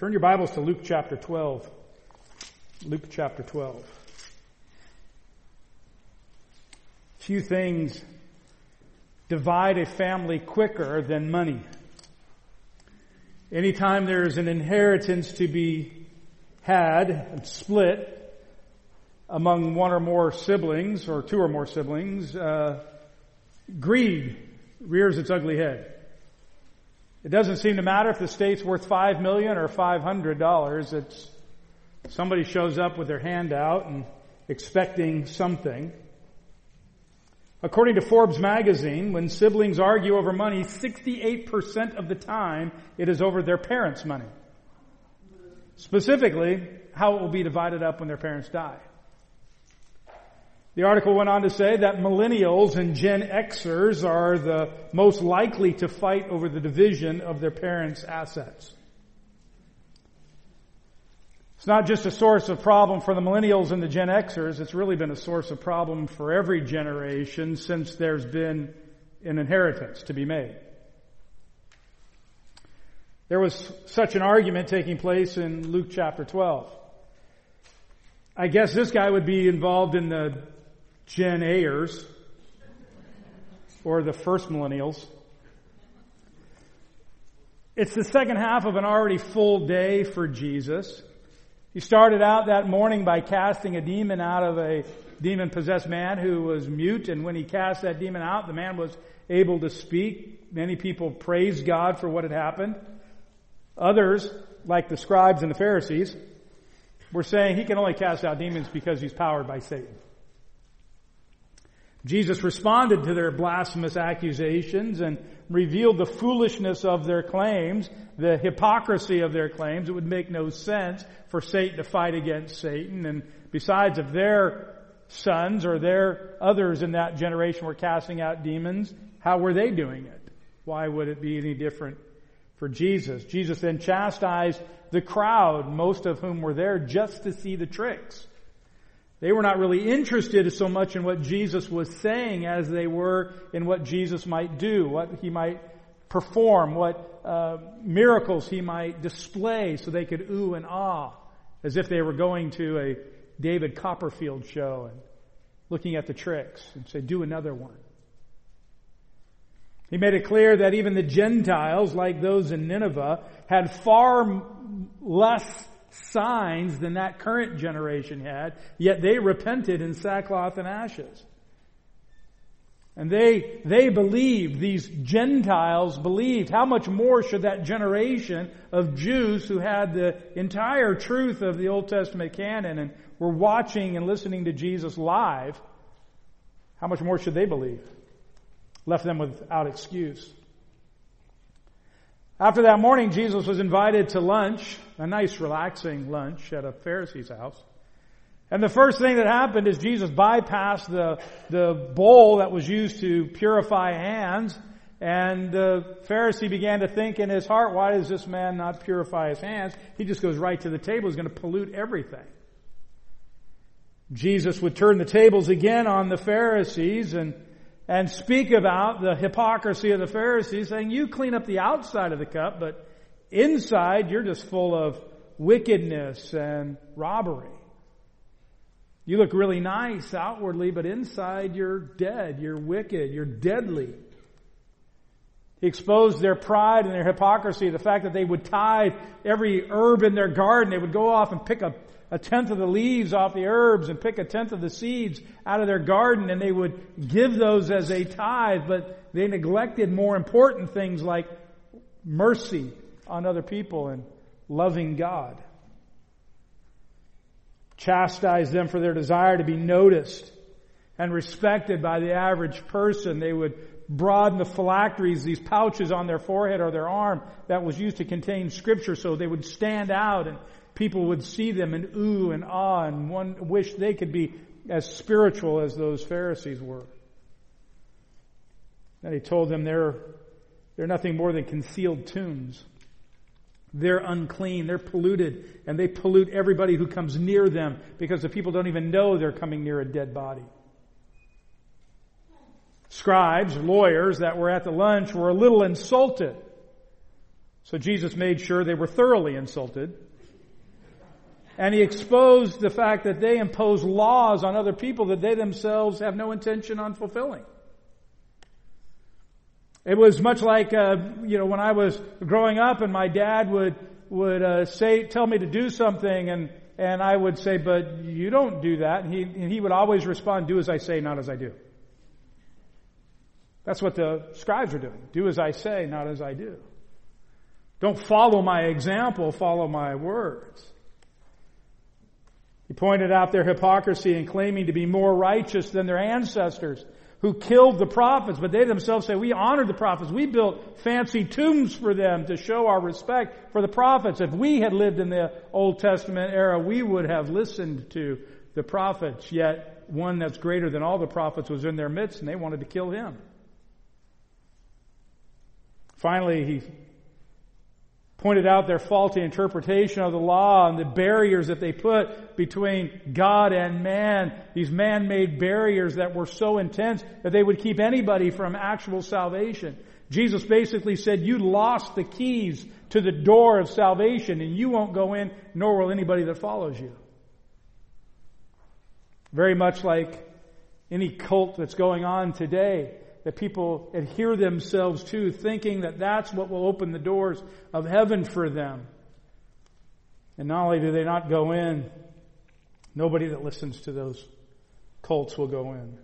Turn your Bibles to Luke chapter 12. Luke chapter 12. Few things divide a family quicker than money. Anytime there's an inheritance to be had and split among one or more siblings or two or more siblings, uh, greed rears its ugly head. It doesn't seem to matter if the state's worth five million or five hundred dollars. It's somebody shows up with their hand out and expecting something. According to Forbes magazine, when siblings argue over money, 68% of the time it is over their parents' money. Specifically, how it will be divided up when their parents die. The article went on to say that millennials and Gen Xers are the most likely to fight over the division of their parents' assets. It's not just a source of problem for the millennials and the Gen Xers, it's really been a source of problem for every generation since there's been an inheritance to be made. There was such an argument taking place in Luke chapter 12. I guess this guy would be involved in the Gen Ayers, or the first millennials. It's the second half of an already full day for Jesus. He started out that morning by casting a demon out of a demon possessed man who was mute, and when he cast that demon out, the man was able to speak. Many people praised God for what had happened. Others, like the scribes and the Pharisees, were saying he can only cast out demons because he's powered by Satan. Jesus responded to their blasphemous accusations and revealed the foolishness of their claims, the hypocrisy of their claims. It would make no sense for Satan to fight against Satan. And besides, if their sons or their others in that generation were casting out demons, how were they doing it? Why would it be any different for Jesus? Jesus then chastised the crowd, most of whom were there just to see the tricks. They were not really interested so much in what Jesus was saying as they were in what Jesus might do, what he might perform, what uh, miracles he might display so they could ooh and ah as if they were going to a David Copperfield show and looking at the tricks and say, do another one. He made it clear that even the Gentiles, like those in Nineveh, had far less signs than that current generation had, yet they repented in sackcloth and ashes. And they, they believed, these Gentiles believed. How much more should that generation of Jews who had the entire truth of the Old Testament canon and were watching and listening to Jesus live, how much more should they believe? Left them without excuse. After that morning, Jesus was invited to lunch, a nice relaxing lunch at a Pharisee's house. And the first thing that happened is Jesus bypassed the, the bowl that was used to purify hands. And the Pharisee began to think in his heart, why does this man not purify his hands? He just goes right to the table. He's going to pollute everything. Jesus would turn the tables again on the Pharisees and and speak about the hypocrisy of the Pharisees, saying, you clean up the outside of the cup, but inside you're just full of wickedness and robbery. You look really nice outwardly, but inside you're dead, you're wicked, you're deadly. He exposed their pride and their hypocrisy, the fact that they would tithe every herb in their garden. They would go off and pick a a tenth of the leaves off the herbs and pick a tenth of the seeds out of their garden and they would give those as a tithe, but they neglected more important things like mercy on other people and loving God. Chastise them for their desire to be noticed and respected by the average person. They would broaden the phylacteries, these pouches on their forehead or their arm that was used to contain scripture so they would stand out and people would see them and ooh and ah and one wish they could be as spiritual as those Pharisees were. And he told them they're, they're nothing more than concealed tombs. They're unclean, they're polluted, and they pollute everybody who comes near them because the people don't even know they're coming near a dead body. Scribes, lawyers that were at the lunch were a little insulted So Jesus made sure they were thoroughly insulted. And he exposed the fact that they impose laws on other people that they themselves have no intention on fulfilling. It was much like, uh, you know, when I was growing up and my dad would, would, uh, say, tell me to do something and, and I would say, but you don't do that. And he, and he would always respond, do as I say, not as I do. That's what the scribes are doing. Do as I say, not as I do. Don't follow my example, follow my words. He pointed out their hypocrisy in claiming to be more righteous than their ancestors who killed the prophets, but they themselves say, we honored the prophets. We built fancy tombs for them to show our respect for the prophets. If we had lived in the Old Testament era, we would have listened to the prophets, yet one that's greater than all the prophets was in their midst and they wanted to kill him. Finally, he pointed out their faulty interpretation of the law and the barriers that they put between God and man, these man-made barriers that were so intense that they would keep anybody from actual salvation. Jesus basically said, you lost the keys to the door of salvation and you won't go in, nor will anybody that follows you. Very much like any cult that's going on today that people adhere themselves to, thinking that that's what will open the doors of heaven for them. And not only do they not go in, nobody that listens to those cults will go in.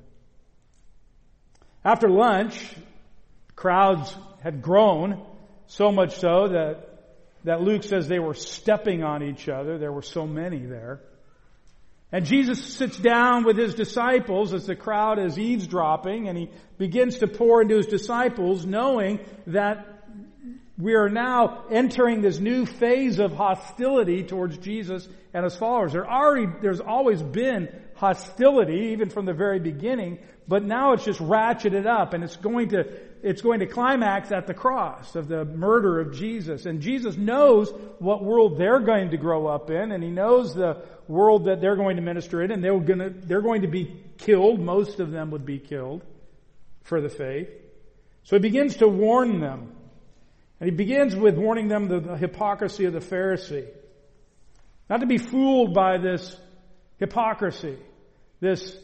After lunch, crowds had grown, so much so that, that Luke says they were stepping on each other. There were so many there. And Jesus sits down with his disciples as the crowd is eavesdropping and he begins to pour into his disciples knowing that we are now entering this new phase of hostility towards Jesus and his followers. There already, there's always been hostility, even from the very beginning, but now it's just ratcheted up and it's going to, it's going to climax at the cross of the murder of Jesus. And Jesus knows what world they're going to grow up in and he knows the world that they're going to minister in and they're going to, they're going to be killed. Most of them would be killed for the faith. So he begins to warn them. And he begins with warning them the, the hypocrisy of the Pharisee. Not to be fooled by this hypocrisy, this,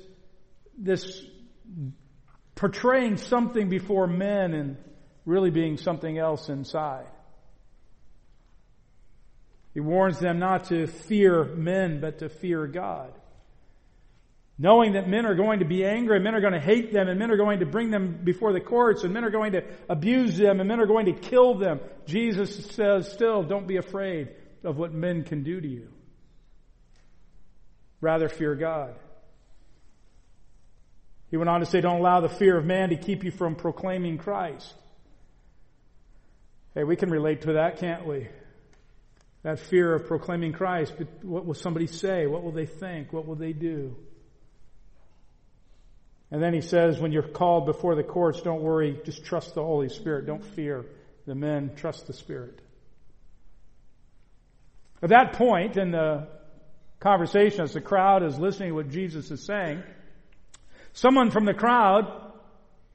this portraying something before men and really being something else inside. He warns them not to fear men, but to fear God. Knowing that men are going to be angry, and men are going to hate them, and men are going to bring them before the courts, and men are going to abuse them, and men are going to kill them. Jesus says still, don't be afraid of what men can do to you. Rather fear God. He went on to say, don't allow the fear of man to keep you from proclaiming Christ. Hey, we can relate to that, can't we? That fear of proclaiming Christ. But what will somebody say? What will they think? What will they do? And then he says, when you're called before the courts, don't worry, just trust the Holy Spirit. Don't fear the men, trust the Spirit. At that point in the conversation, as the crowd is listening to what Jesus is saying, someone from the crowd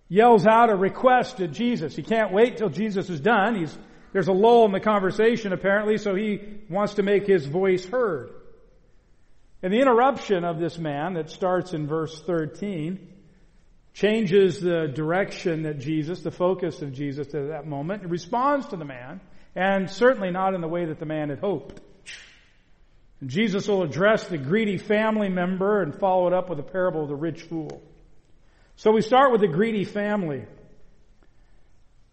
yells out a request to Jesus. He can't wait till Jesus is done. He's there's a lull in the conversation apparently, so he wants to make his voice heard. And the interruption of this man that starts in verse 13 changes the direction that Jesus, the focus of Jesus at that moment, responds to the man, and certainly not in the way that the man had hoped. And Jesus will address the greedy family member and follow it up with a parable of the rich fool. So we start with the greedy family.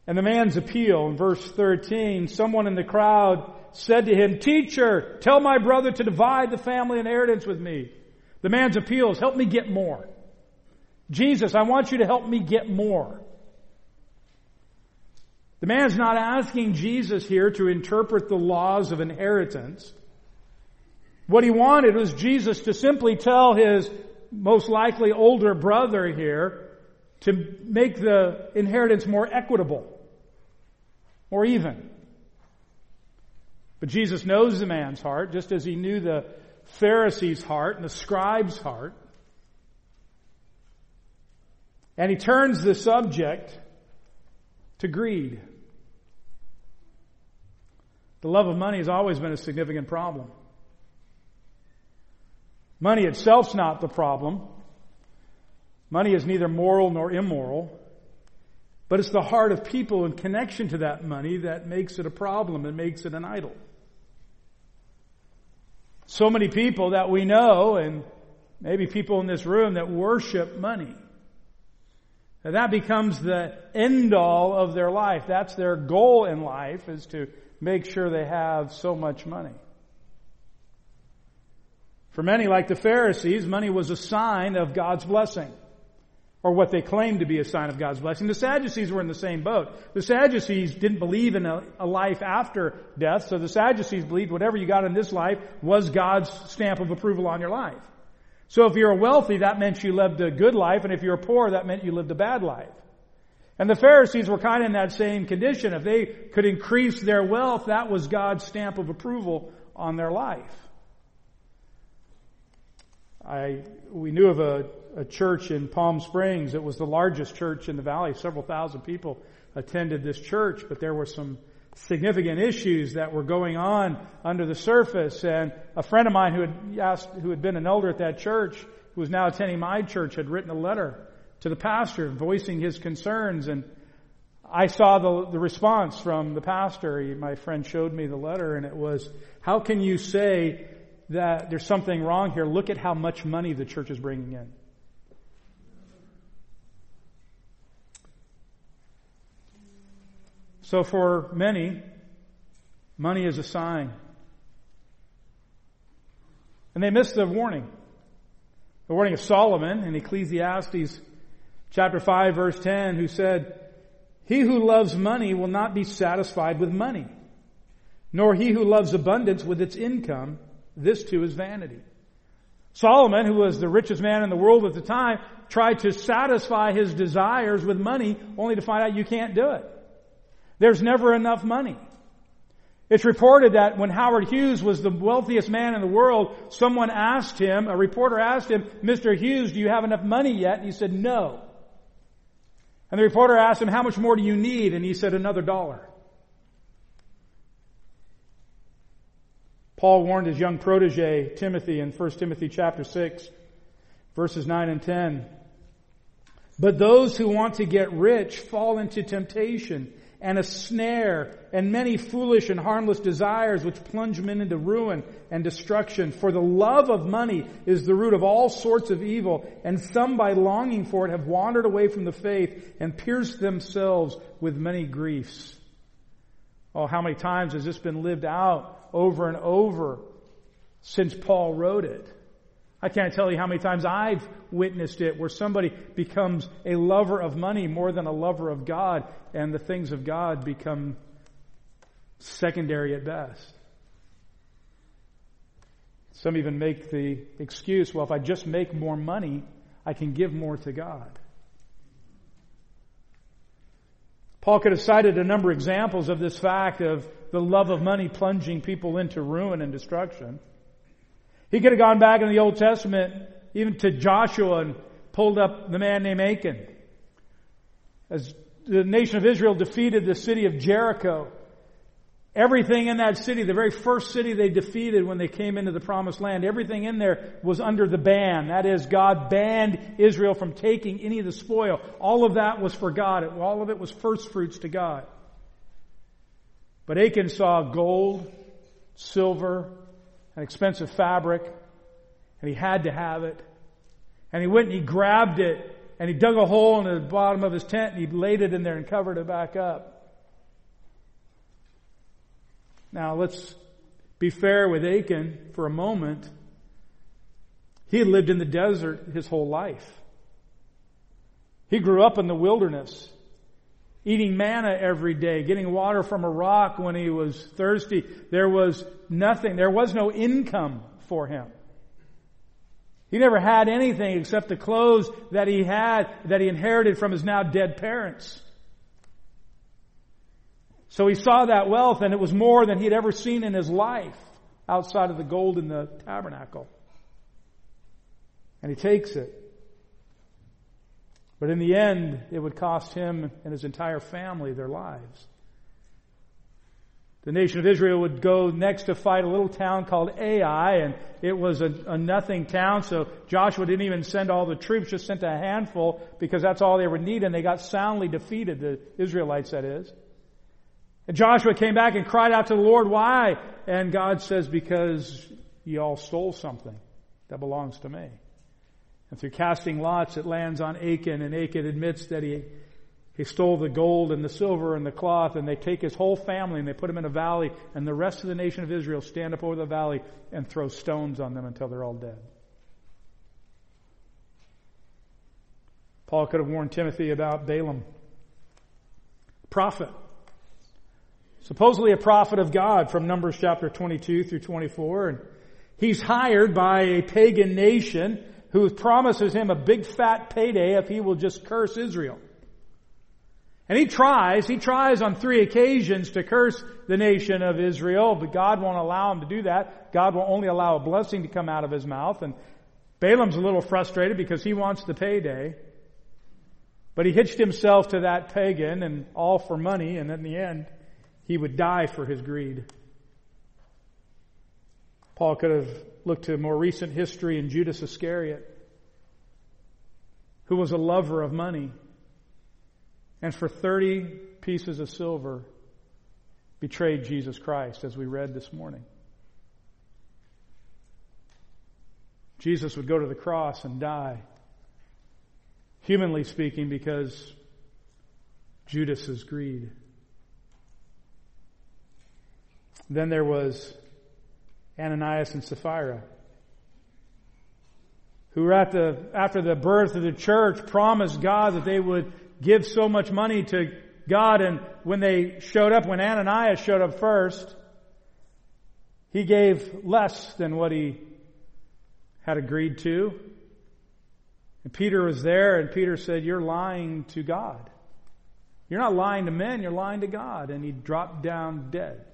And the man's appeal in verse 13, someone in the crowd said to him, Teacher, tell my brother to divide the family inheritance with me. The man's appeal is, help me get more. Jesus, I want you to help me get more. The man's not asking Jesus here to interpret the laws of inheritance. What he wanted was Jesus to simply tell his most likely older brother here to make the inheritance more equitable or even. But Jesus knows the man's heart, just as he knew the Pharisee's heart and the scribe's heart. And he turns the subject to greed. The love of money has always been a significant problem. Money itself's not the problem. Money is neither moral nor immoral. But it's the heart of people in connection to that money that makes it a problem and makes it an idol. So many people that we know, and maybe people in this room that worship money. And that becomes the end all of their life. That's their goal in life is to make sure they have so much money. For many, like the Pharisees, money was a sign of God's blessing or what they claimed to be a sign of God's blessing. The Sadducees were in the same boat. The Sadducees didn't believe in a, a, life after death, so the Sadducees believed whatever you got in this life was God's stamp of approval on your life. So if you're wealthy, that meant you lived a good life, and if you're poor, that meant you lived a bad life. And the Pharisees were kind of in that same condition. If they could increase their wealth, that was God's stamp of approval on their life. I, we knew of a a church in Palm Springs. It was the largest church in the valley. Several thousand people attended this church, but there were some significant issues that were going on under the surface. And a friend of mine who had asked, who had been an elder at that church, who was now attending my church, had written a letter to the pastor voicing his concerns. And I saw the, the response from the pastor. He, my friend showed me the letter and it was, how can you say that there's something wrong here? Look at how much money the church is bringing in. So for many, money is a sign. And they miss the warning. The warning of Solomon in Ecclesiastes chapter 5 verse 10 who said, He who loves money will not be satisfied with money, nor he who loves abundance with its income. This too is vanity. Solomon, who was the richest man in the world at the time, tried to satisfy his desires with money only to find out you can't do it. There's never enough money. It's reported that when Howard Hughes was the wealthiest man in the world, someone asked him, a reporter asked him, Mr. Hughes, do you have enough money yet? And he said, no. And the reporter asked him, how much more do you need? And he said, another dollar. Paul warned his young protege, Timothy, in 1 Timothy chapter 6, verses 9 and 10. But those who want to get rich fall into temptation and a snare and many foolish and harmless desires which plunge men into ruin and destruction. For the love of money is the root of all sorts of evil, and some by longing for it have wandered away from the faith and pierced themselves with many griefs. Oh, how many times has this been lived out over and over since Paul wrote it? I can't tell you how many times I've witnessed it where somebody becomes a lover of money more than a lover of God and the things of God become secondary at best. Some even make the excuse, well, if I just make more money, I can give more to God. Paul could have cited a number of examples of this fact of the love of money plunging people into ruin and destruction. He could have gone back in the Old Testament, even to Joshua, and pulled up the man named Achan. As the nation of Israel defeated the city of Jericho, everything in that city, the very first city they defeated when they came into the promised land, everything in there was under the ban. That is, God banned Israel from taking any of the spoil. All of that was for God. All of it was first fruits to God. But Achan saw gold, silver, an expensive fabric, and he had to have it. And he went and he grabbed it, and he dug a hole in the bottom of his tent, and he laid it in there and covered it back up. Now let's be fair with Achan for a moment. He had lived in the desert his whole life. He grew up in the wilderness eating manna every day, getting water from a rock when he was thirsty. There was nothing. There was no income for him. He never had anything except the clothes that he had, that he inherited from his now dead parents. So he saw that wealth and it was more than he'd ever seen in his life outside of the gold in the tabernacle. And he takes it. But in the end, it would cost him and his entire family their lives. The nation of Israel would go next to fight a little town called Ai, and it was a, a, nothing town, so Joshua didn't even send all the troops, just sent a handful because that's all they would need, and they got soundly defeated, the Israelites that is. And Joshua came back and cried out to the Lord, why? And God says, because you all stole something that belongs to me. And through casting lots, it lands on Achan, and Achan admits that he he stole the gold and the silver and the cloth, and they take his whole family and they put him in a valley, and the rest of the nation of Israel stand up over the valley and throw stones on them until they're all dead. Paul could have warned Timothy about Balaam. Prophet. Supposedly a prophet of God from Numbers chapter 22 through 24. And he's hired by a pagan nation who promises him a big fat payday if he will just curse Israel. And he tries, he tries on three occasions to curse the nation of Israel, but God won't allow him to do that. God will only allow a blessing to come out of his mouth. And Balaam's a little frustrated because he wants the payday. But he hitched himself to that pagan and all for money, and in the end, he would die for his greed. Paul could have looked to more recent history in Judas Iscariot, who was a lover of money and for 30 pieces of silver betrayed Jesus Christ, as we read this morning. Jesus would go to the cross and die, humanly speaking, because Judas's greed. Then there was Ananias and Sapphira, who at the, after the birth of the church promised God that they would give so much money to God and when they showed up, when Ananias showed up first, he gave less than what he had agreed to. And Peter was there and Peter said, you're lying to God. You're not lying to men, you're lying to God. And he dropped down dead.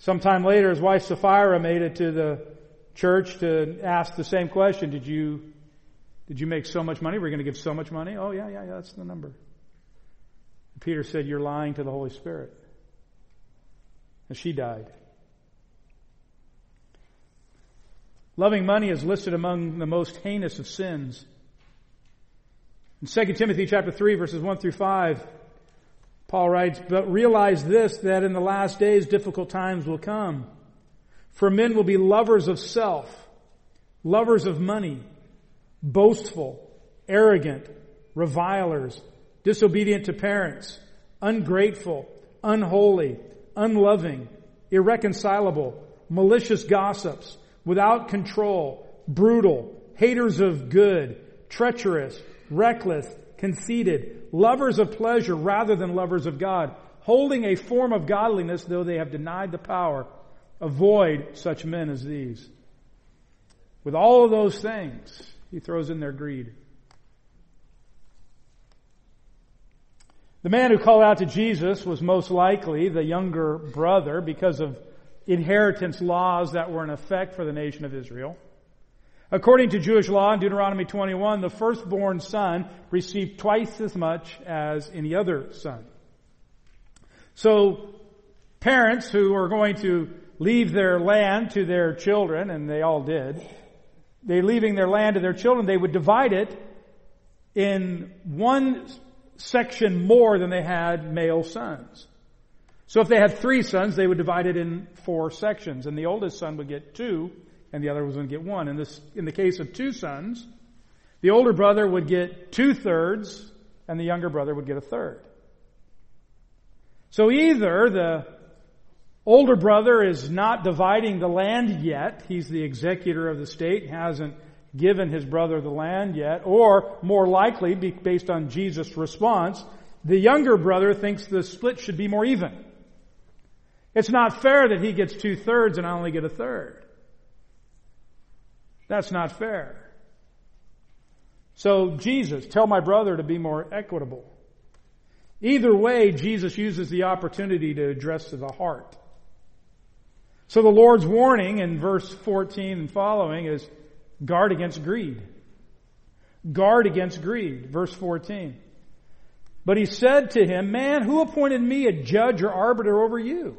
Sometime later, his wife Sapphira made it to the church to ask the same question. Did you did you make so much money? We're going to give so much money? Oh, yeah, yeah, yeah, that's the number. Peter said, You're lying to the Holy Spirit. And she died. Loving money is listed among the most heinous of sins. In 2 Timothy chapter 3 verses 1 through 5, Paul writes, But realize this, that in the last days difficult times will come. For men will be lovers of self, lovers of money, boastful, arrogant, revilers, disobedient to parents, ungrateful, unholy, unloving, irreconcilable, malicious gossips, without control, brutal, haters of good, treacherous, reckless, conceited, lovers of pleasure rather than lovers of God, holding a form of godliness though they have denied the power. Avoid such men as these. With all of those things, he throws in their greed. The man who called out to Jesus was most likely the younger brother because of inheritance laws that were in effect for the nation of Israel. According to Jewish law in Deuteronomy 21, the firstborn son received twice as much as any other son. So, parents who are going to leave their land to their children, and they all did, they leaving their land to their children, they would divide it in one section more than they had male sons. So if they had three sons, they would divide it in four sections, and the oldest son would get two, and the other was going to get one. In this, in the case of two sons, the older brother would get two thirds, and the younger brother would get a third. So either the Older brother is not dividing the land yet. He's the executor of the state, hasn't given his brother the land yet. Or, more likely, based on Jesus' response, the younger brother thinks the split should be more even. It's not fair that he gets two thirds and I only get a third. That's not fair. So, Jesus, tell my brother to be more equitable. Either way, Jesus uses the opportunity to address the heart. So the Lord's warning in verse 14 and following is guard against greed. Guard against greed. Verse 14. But he said to him, Man, who appointed me a judge or arbiter over you?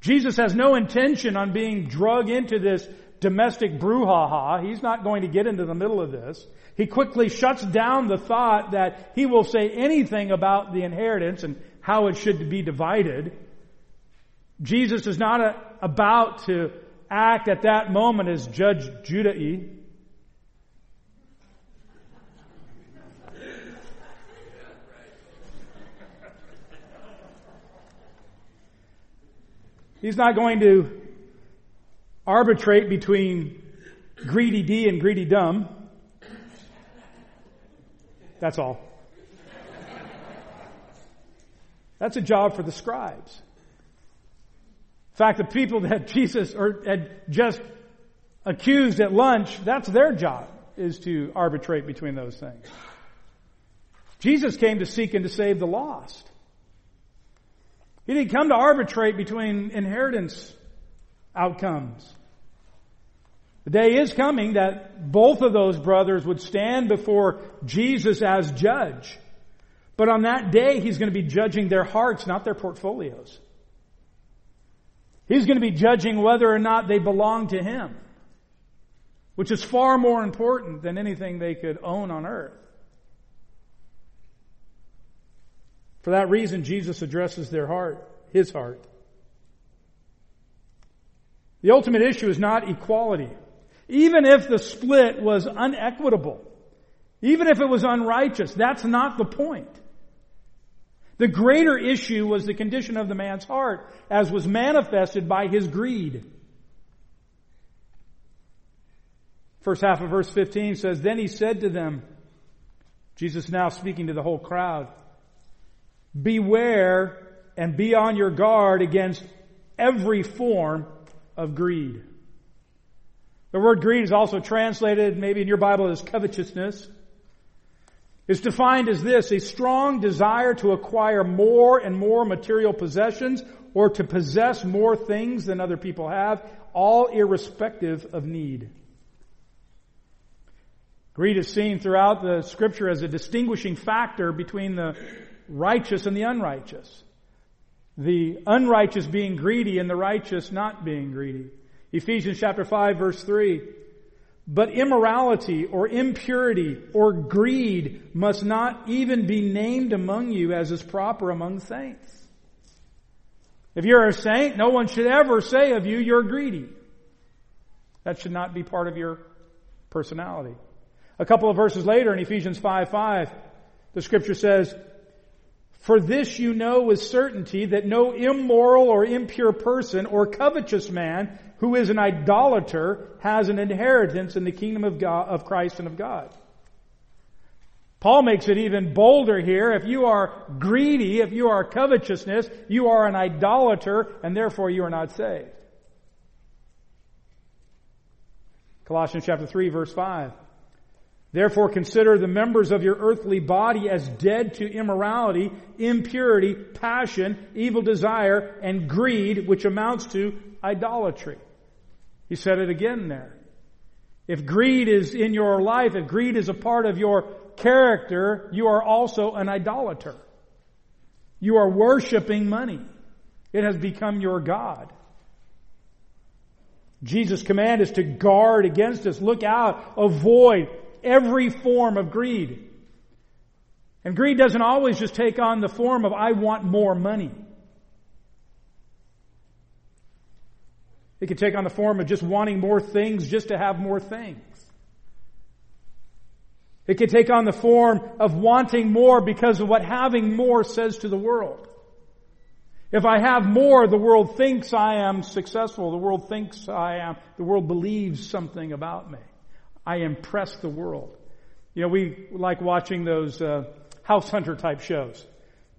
Jesus has no intention on being drug into this domestic brouhaha. He's not going to get into the middle of this. He quickly shuts down the thought that he will say anything about the inheritance and how it should be divided. Jesus is not a, about to act at that moment as Judge Judy He's not going to arbitrate between greedy D and greedy dumb. That's all. That's a job for the scribes. In fact, the people that Jesus or had just accused at lunch, that's their job, is to arbitrate between those things. Jesus came to seek and to save the lost. He didn't come to arbitrate between inheritance outcomes. The day is coming that both of those brothers would stand before Jesus as judge. But on that day, he's going to be judging their hearts, not their portfolios. He's going to be judging whether or not they belong to him, which is far more important than anything they could own on earth. For that reason, Jesus addresses their heart, his heart. The ultimate issue is not equality. Even if the split was unequitable, even if it was unrighteous, that's not the point. The greater issue was the condition of the man's heart as was manifested by his greed. First half of verse 15 says, Then he said to them, Jesus now speaking to the whole crowd, Beware and be on your guard against every form of greed. The word greed is also translated, maybe in your Bible, as covetousness. It's defined as this, a strong desire to acquire more and more material possessions or to possess more things than other people have, all irrespective of need. Greed is seen throughout the scripture as a distinguishing factor between the righteous and the unrighteous. The unrighteous being greedy and the righteous not being greedy. Ephesians chapter 5 verse 3. But immorality or impurity or greed must not even be named among you as is proper among saints. If you're a saint, no one should ever say of you, you're greedy. That should not be part of your personality. A couple of verses later in Ephesians 5 5, the scripture says, for this you know with certainty that no immoral or impure person or covetous man who is an idolater has an inheritance in the kingdom of God, of Christ and of God. Paul makes it even bolder here. If you are greedy, if you are covetousness, you are an idolater and therefore you are not saved. Colossians chapter 3 verse 5. Therefore consider the members of your earthly body as dead to immorality, impurity, passion, evil desire, and greed, which amounts to idolatry. He said it again there. If greed is in your life, if greed is a part of your character, you are also an idolater. You are worshiping money. It has become your God. Jesus' command is to guard against this. Look out. Avoid every form of greed. And greed doesn't always just take on the form of, I want more money. It can take on the form of just wanting more things just to have more things. It can take on the form of wanting more because of what having more says to the world. If I have more, the world thinks I am successful. The world thinks I am, the world believes something about me. I impress the world. You know, we like watching those uh, house hunter type shows,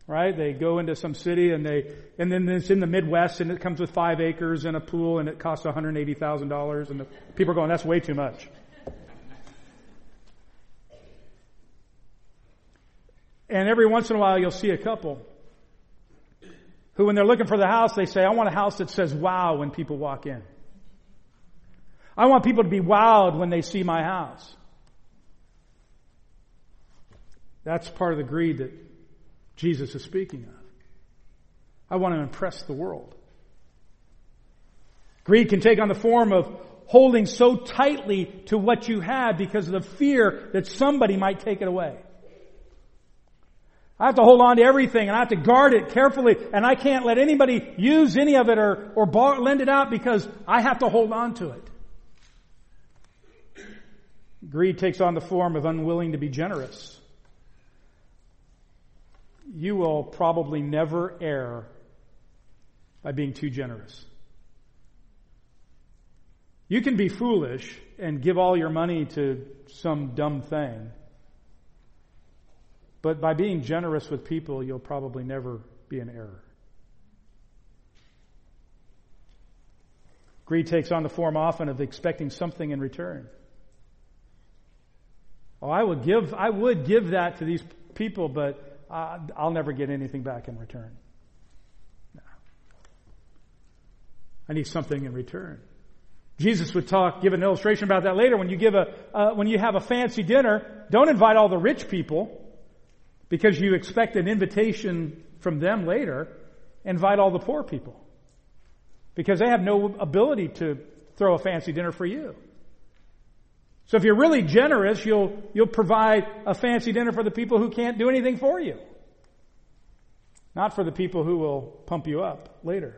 right? They go into some city and they, and then it's in the Midwest and it comes with five acres and a pool and it costs $180,000 and the people are going, that's way too much. And every once in a while you'll see a couple who when they're looking for the house, they say, I want a house that says wow when people walk in. I want people to be wowed when they see my house. That's part of the greed that Jesus is speaking of. I want to impress the world. Greed can take on the form of holding so tightly to what you have because of the fear that somebody might take it away. I have to hold on to everything and I have to guard it carefully and I can't let anybody use any of it or, or lend it out because I have to hold on to it. Greed takes on the form of unwilling to be generous. You will probably never err by being too generous. You can be foolish and give all your money to some dumb thing. But by being generous with people, you'll probably never be in error. Greed takes on the form often of expecting something in return. Oh, I would give, I would give that to these people, but uh, I'll never get anything back in return. No. I need something in return. Jesus would talk, give an illustration about that later. When you give a, uh, when you have a fancy dinner, don't invite all the rich people because you expect an invitation from them later. Invite all the poor people because they have no ability to throw a fancy dinner for you. So if you're really generous, you'll, you'll provide a fancy dinner for the people who can't do anything for you. Not for the people who will pump you up later.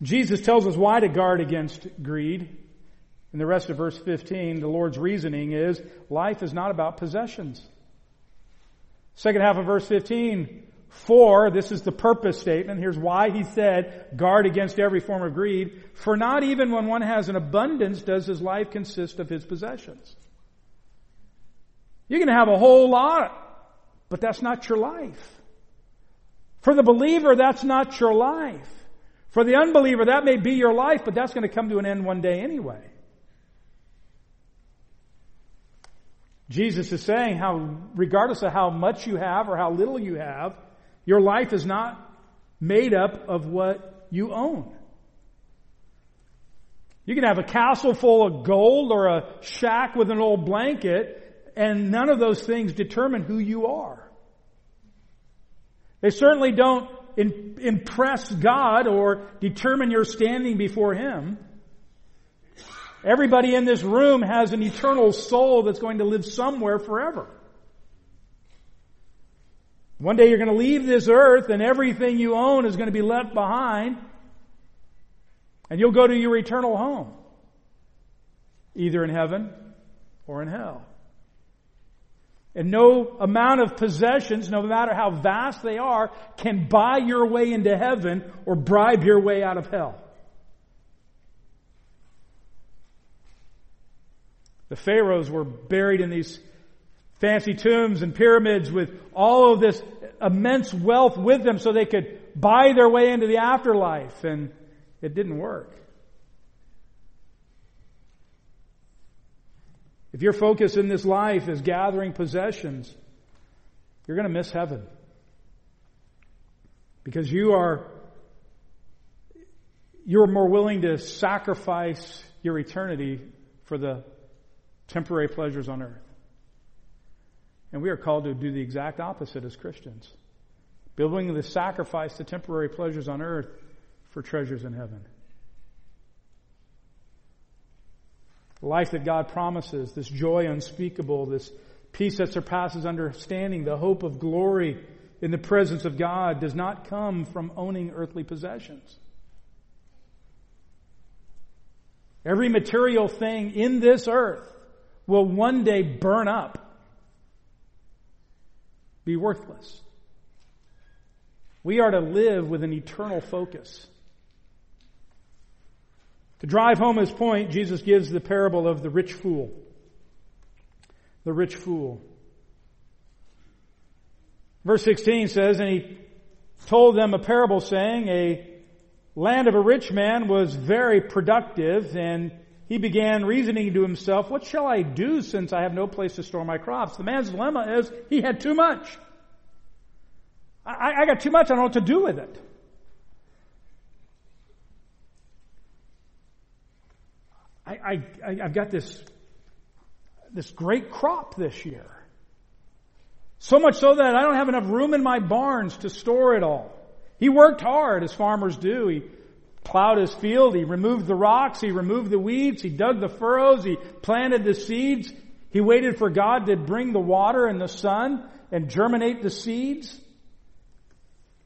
Jesus tells us why to guard against greed. In the rest of verse 15, the Lord's reasoning is life is not about possessions. Second half of verse 15, for, this is the purpose statement. Here's why he said, guard against every form of greed. For not even when one has an abundance does his life consist of his possessions. You can have a whole lot, but that's not your life. For the believer, that's not your life. For the unbeliever, that may be your life, but that's going to come to an end one day anyway. Jesus is saying how, regardless of how much you have or how little you have, your life is not made up of what you own. You can have a castle full of gold or a shack with an old blanket, and none of those things determine who you are. They certainly don't impress God or determine your standing before Him. Everybody in this room has an eternal soul that's going to live somewhere forever. One day you're going to leave this earth and everything you own is going to be left behind and you'll go to your eternal home. Either in heaven or in hell. And no amount of possessions, no matter how vast they are, can buy your way into heaven or bribe your way out of hell. The pharaohs were buried in these fancy tombs and pyramids with all of this immense wealth with them so they could buy their way into the afterlife. And it didn't work. If your focus in this life is gathering possessions, you're going to miss heaven. Because you are, you're more willing to sacrifice your eternity for the temporary pleasures on earth. And we are called to do the exact opposite as Christians. building the sacrifice to temporary pleasures on earth for treasures in heaven. The life that God promises, this joy unspeakable, this peace that surpasses understanding, the hope of glory in the presence of God does not come from owning earthly possessions. Every material thing in this earth will one day burn up be worthless. We are to live with an eternal focus. To drive home his point, Jesus gives the parable of the rich fool. The rich fool. Verse 16 says, And he told them a parable saying, A land of a rich man was very productive, and he began reasoning to himself, what shall I do since I have no place to store my crops? The man's dilemma is he had too much. I, I got too much, I don't know what to do with it. I, I, I've got this, this great crop this year. So much so that I don't have enough room in my barns to store it all. He worked hard as farmers do. He plowed his field. He removed the rocks. He removed the weeds. He dug the furrows. He planted the seeds. He waited for God to bring the water and the sun and germinate the seeds.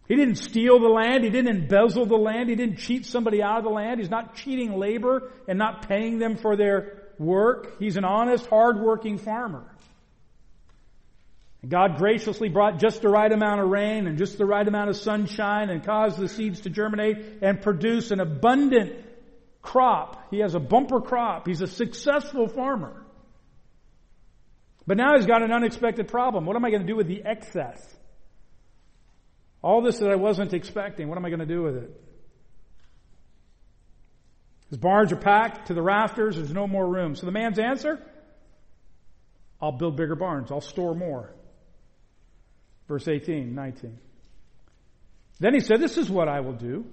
He didn't steal the land. He didn't embezzle the land. He didn't cheat somebody out of the land. He's not cheating labor and not paying them for their work. He's an honest, hard-working farmer. God graciously brought just the right amount of rain and just the right amount of sunshine and caused the seeds to germinate and produce an abundant crop. He has a bumper crop. He's a successful farmer. But now he's got an unexpected problem. What am I going to do with the excess? All this that I wasn't expecting, what am I going to do with it? His barns are packed to the rafters, there's no more room. So the man's answer? I'll build bigger barns, I'll store more. Verse 18, 19. Then he said, This is what I will do.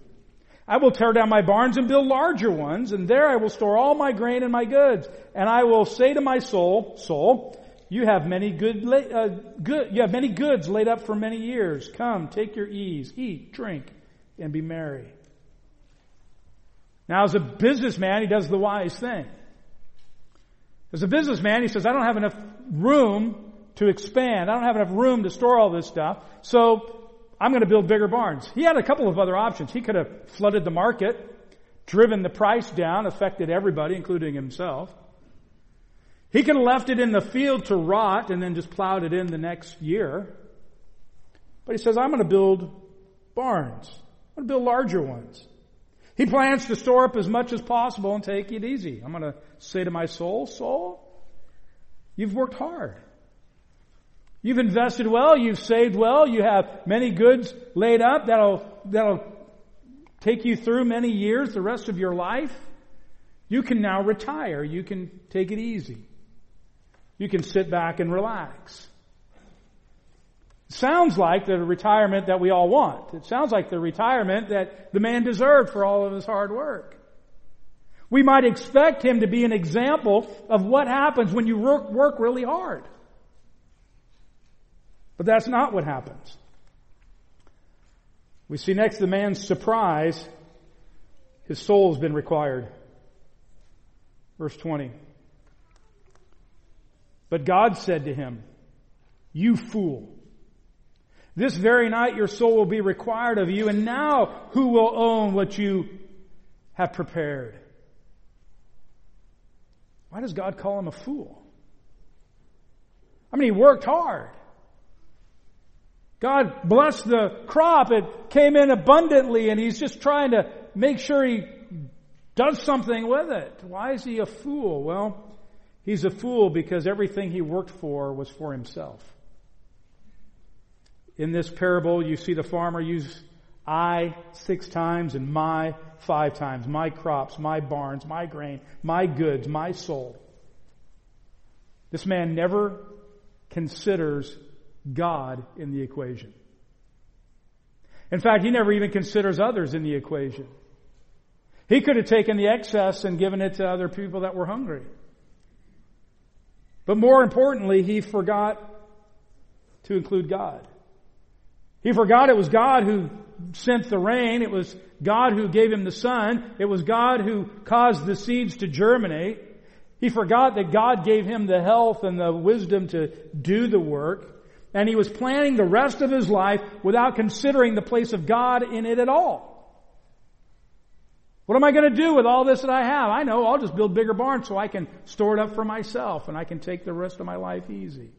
I will tear down my barns and build larger ones, and there I will store all my grain and my goods. And I will say to my soul, soul, you have many good, uh, good, you have many goods laid up for many years. Come, take your ease, eat, drink, and be merry. Now, as a businessman, he does the wise thing. As a businessman, he says, I don't have enough room to expand. I don't have enough room to store all this stuff. So I'm going to build bigger barns. He had a couple of other options. He could have flooded the market, driven the price down, affected everybody, including himself. He could have left it in the field to rot and then just plowed it in the next year. But he says, I'm going to build barns. I'm going to build larger ones. He plans to store up as much as possible and take it easy. I'm going to say to my soul, soul, you've worked hard. You've invested well, you've saved well, you have many goods laid up that'll, that'll take you through many years, the rest of your life. You can now retire. You can take it easy. You can sit back and relax. sounds like the retirement that we all want. It sounds like the retirement that the man deserved for all of his hard work. We might expect him to be an example of what happens when you work, work really hard. But that's not what happens. We see next the man's surprise. His soul has been required. Verse 20. But God said to him, You fool. This very night your soul will be required of you, and now who will own what you have prepared? Why does God call him a fool? I mean, he worked hard. God blessed the crop. It came in abundantly and he's just trying to make sure he does something with it. Why is he a fool? Well, he's a fool because everything he worked for was for himself. In this parable, you see the farmer use I six times and my five times. My crops, my barns, my grain, my goods, my soul. This man never considers God in the equation. In fact, he never even considers others in the equation. He could have taken the excess and given it to other people that were hungry. But more importantly, he forgot to include God. He forgot it was God who sent the rain. It was God who gave him the sun. It was God who caused the seeds to germinate. He forgot that God gave him the health and the wisdom to do the work and he was planning the rest of his life without considering the place of God in it at all. What am I going to do with all this that I have? I know I'll just build bigger barns so I can store it up for myself and I can take the rest of my life easy.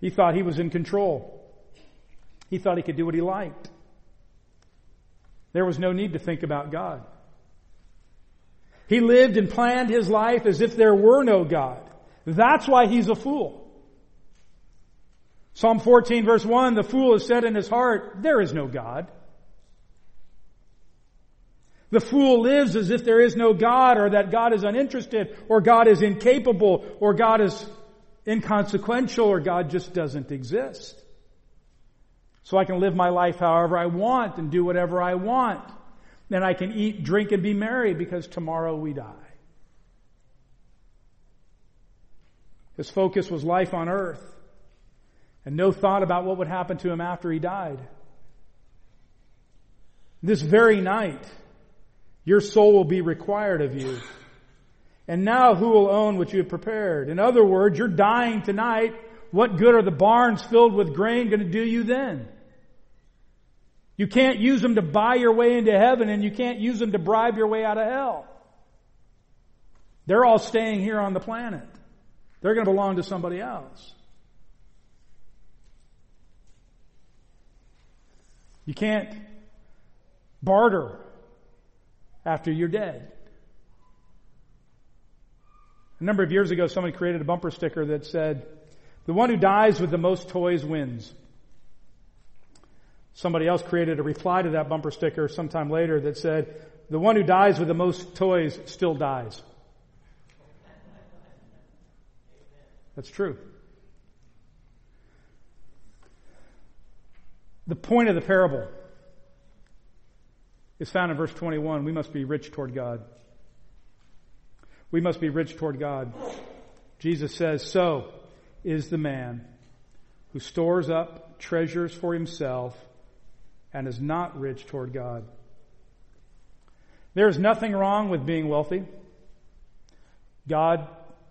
He thought he was in control. He thought he could do what he liked. There was no need to think about God. He lived and planned his life as if there were no God. That's why he's a fool. Psalm 14 verse 1, the fool has said in his heart, there is no God. The fool lives as if there is no God or that God is uninterested or God is incapable or God is inconsequential or God just doesn't exist. So I can live my life however I want and do whatever I want. Then I can eat, drink, and be merry because tomorrow we die. His focus was life on earth and no thought about what would happen to him after he died. This very night, your soul will be required of you. And now who will own what you have prepared? In other words, you're dying tonight. What good are the barns filled with grain going to do you then? You can't use them to buy your way into heaven and you can't use them to bribe your way out of hell. They're all staying here on the planet. They're going to belong to somebody else. You can't barter after you're dead. A number of years ago, somebody created a bumper sticker that said, the one who dies with the most toys wins. Somebody else created a reply to that bumper sticker sometime later that said, the one who dies with the most toys still dies. That's true. The point of the parable is found in verse 21. We must be rich toward God. We must be rich toward God. Jesus says, so is the man who stores up treasures for himself and is not rich toward God. There is nothing wrong with being wealthy. God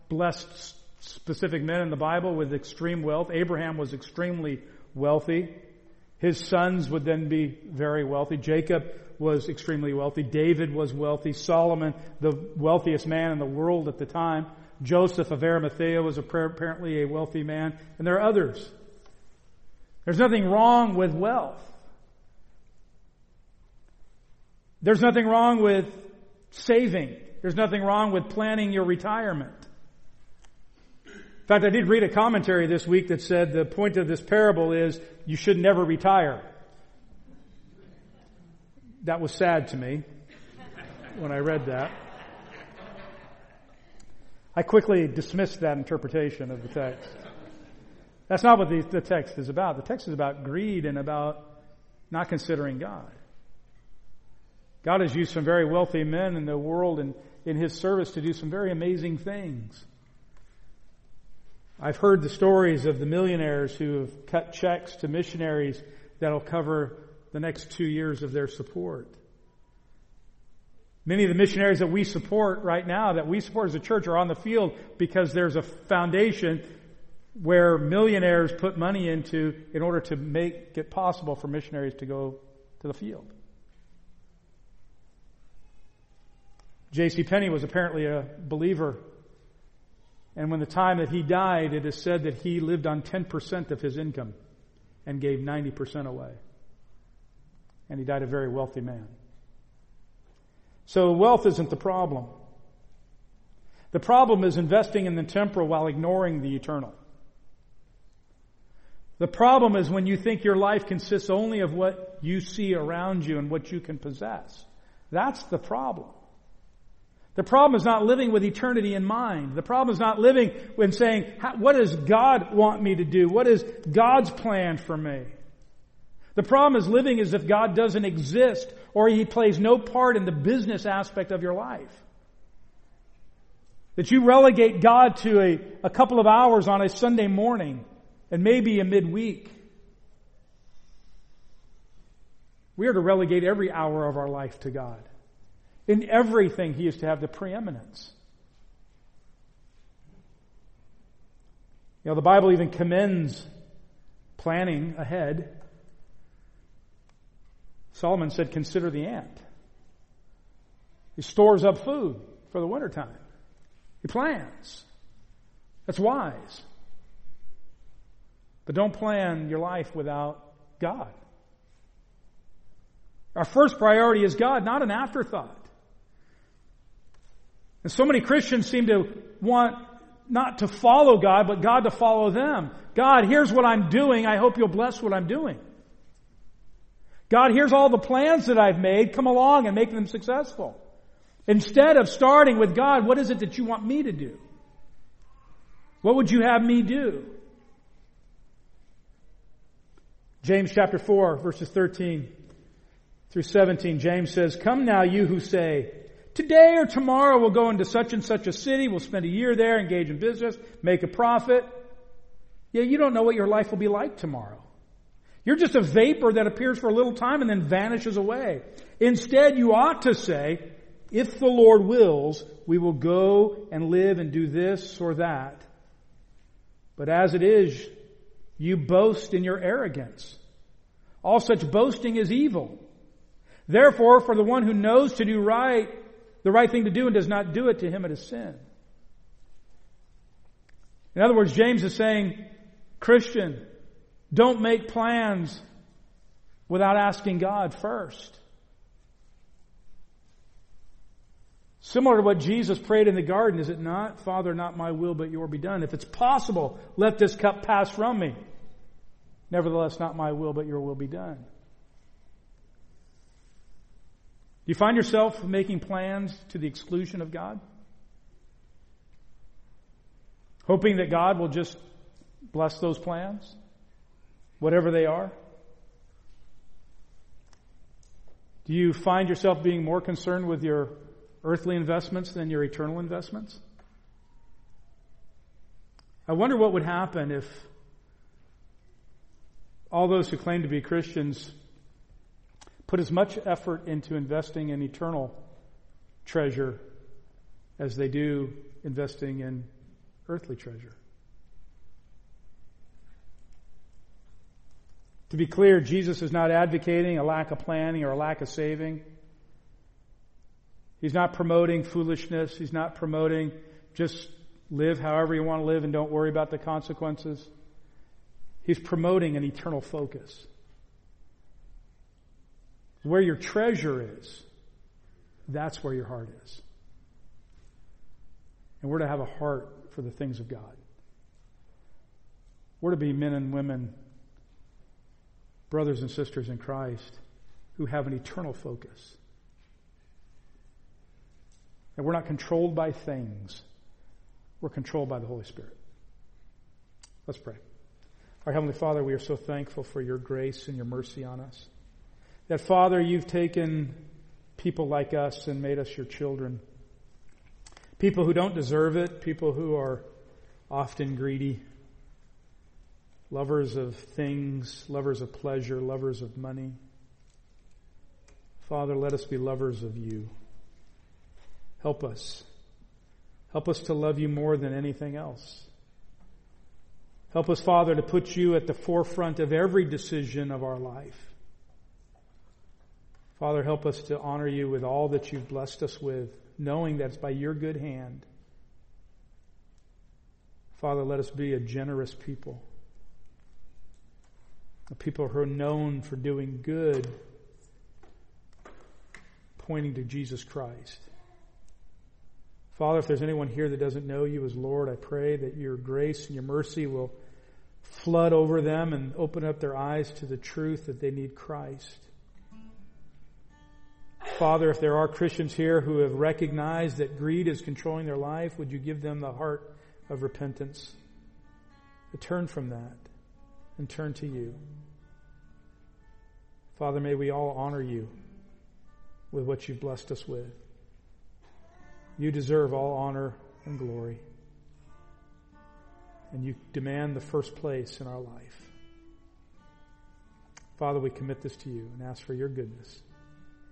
blessed specific men in the Bible with extreme wealth. Abraham was extremely wealthy. His sons would then be very wealthy. Jacob was extremely wealthy. David was wealthy. Solomon, the wealthiest man in the world at the time. Joseph of Arimathea was apparently a wealthy man. And there are others. There's nothing wrong with wealth. There's nothing wrong with saving. There's nothing wrong with planning your retirement. In fact, I did read a commentary this week that said the point of this parable is you should never retire. That was sad to me when I read that. I quickly dismissed that interpretation of the text. That's not what the, the, text is about. The text is about greed and about not considering God. God has used some very wealthy men in the world and in His service to do some very amazing things. I've heard the stories of the millionaires who have cut checks to missionaries that'll cover the next two years of their support. Many of the missionaries that we support right now, that we support as a church, are on the field because there's a foundation where millionaires put money into in order to make it possible for missionaries to go to the field. J.C. Penney was apparently a believer and when the time that he died, it is said that he lived on 10% of his income and gave 90% away. And he died a very wealthy man. So wealth isn't the problem. The problem is investing in the temporal while ignoring the eternal. The problem is when you think your life consists only of what you see around you and what you can possess. That's the problem. The problem is not living with eternity in mind. The problem is not living when saying, what does God want me to do? What is God's plan for me? The problem is living as if God doesn't exist or He plays no part in the business aspect of your life. That you relegate God to a, a couple of hours on a Sunday morning and maybe a midweek. We are to relegate every hour of our life to God. In everything, he is to have the preeminence. You know, the Bible even commends planning ahead. Solomon said, consider the ant. He stores up food for the wintertime. He plans. That's wise. But don't plan your life without God. Our first priority is God, not an afterthought. And so many Christians seem to want not to follow God, but God to follow them. God, here's what I'm doing. I hope you'll bless what I'm doing. God, here's all the plans that I've made. Come along and make them successful. Instead of starting with God, what is it that you want me to do? What would you have me do? James chapter 4 verses 13 through 17, James says, Come now you who say, Today or tomorrow we'll go into such and such a city, we'll spend a year there, engage in business, make a profit. Yeah, you don't know what your life will be like tomorrow. You're just a vapor that appears for a little time and then vanishes away. Instead, you ought to say, if the Lord wills, we will go and live and do this or that. But as it is, you boast in your arrogance. All such boasting is evil. Therefore, for the one who knows to do right, the right thing to do and does not do it, to him it is sin. In other words, James is saying, Christian, don't make plans without asking God first. Similar to what Jesus prayed in the garden, is it not? Father, not my will, but your be done. If it's possible, let this cup pass from me. Nevertheless, not my will, but your will be done. Do you find yourself making plans to the exclusion of God? Hoping that God will just bless those plans, whatever they are? Do you find yourself being more concerned with your earthly investments than your eternal investments? I wonder what would happen if all those who claim to be Christians put as much effort into investing in eternal treasure as they do investing in earthly treasure. To be clear, Jesus is not advocating a lack of planning or a lack of saving. He's not promoting foolishness. He's not promoting just live however you want to live and don't worry about the consequences. He's promoting an eternal focus. Where your treasure is, that's where your heart is. And we're to have a heart for the things of God. We're to be men and women, brothers and sisters in Christ, who have an eternal focus. And we're not controlled by things. We're controlled by the Holy Spirit. Let's pray. Our Heavenly Father, we are so thankful for your grace and your mercy on us. That Father, you've taken people like us and made us your children. People who don't deserve it, people who are often greedy, lovers of things, lovers of pleasure, lovers of money. Father, let us be lovers of you. Help us. Help us to love you more than anything else. Help us, Father, to put you at the forefront of every decision of our life. Father, help us to honor you with all that you've blessed us with, knowing that it's by your good hand. Father, let us be a generous people. A people who are known for doing good, pointing to Jesus Christ. Father, if there's anyone here that doesn't know you as Lord, I pray that your grace and your mercy will flood over them and open up their eyes to the truth that they need Christ. Father, if there are Christians here who have recognized that greed is controlling their life, would you give them the heart of repentance? To turn from that and turn to you. Father, may we all honor you with what you've blessed us with. You deserve all honor and glory. And you demand the first place in our life. Father, we commit this to you and ask for your goodness.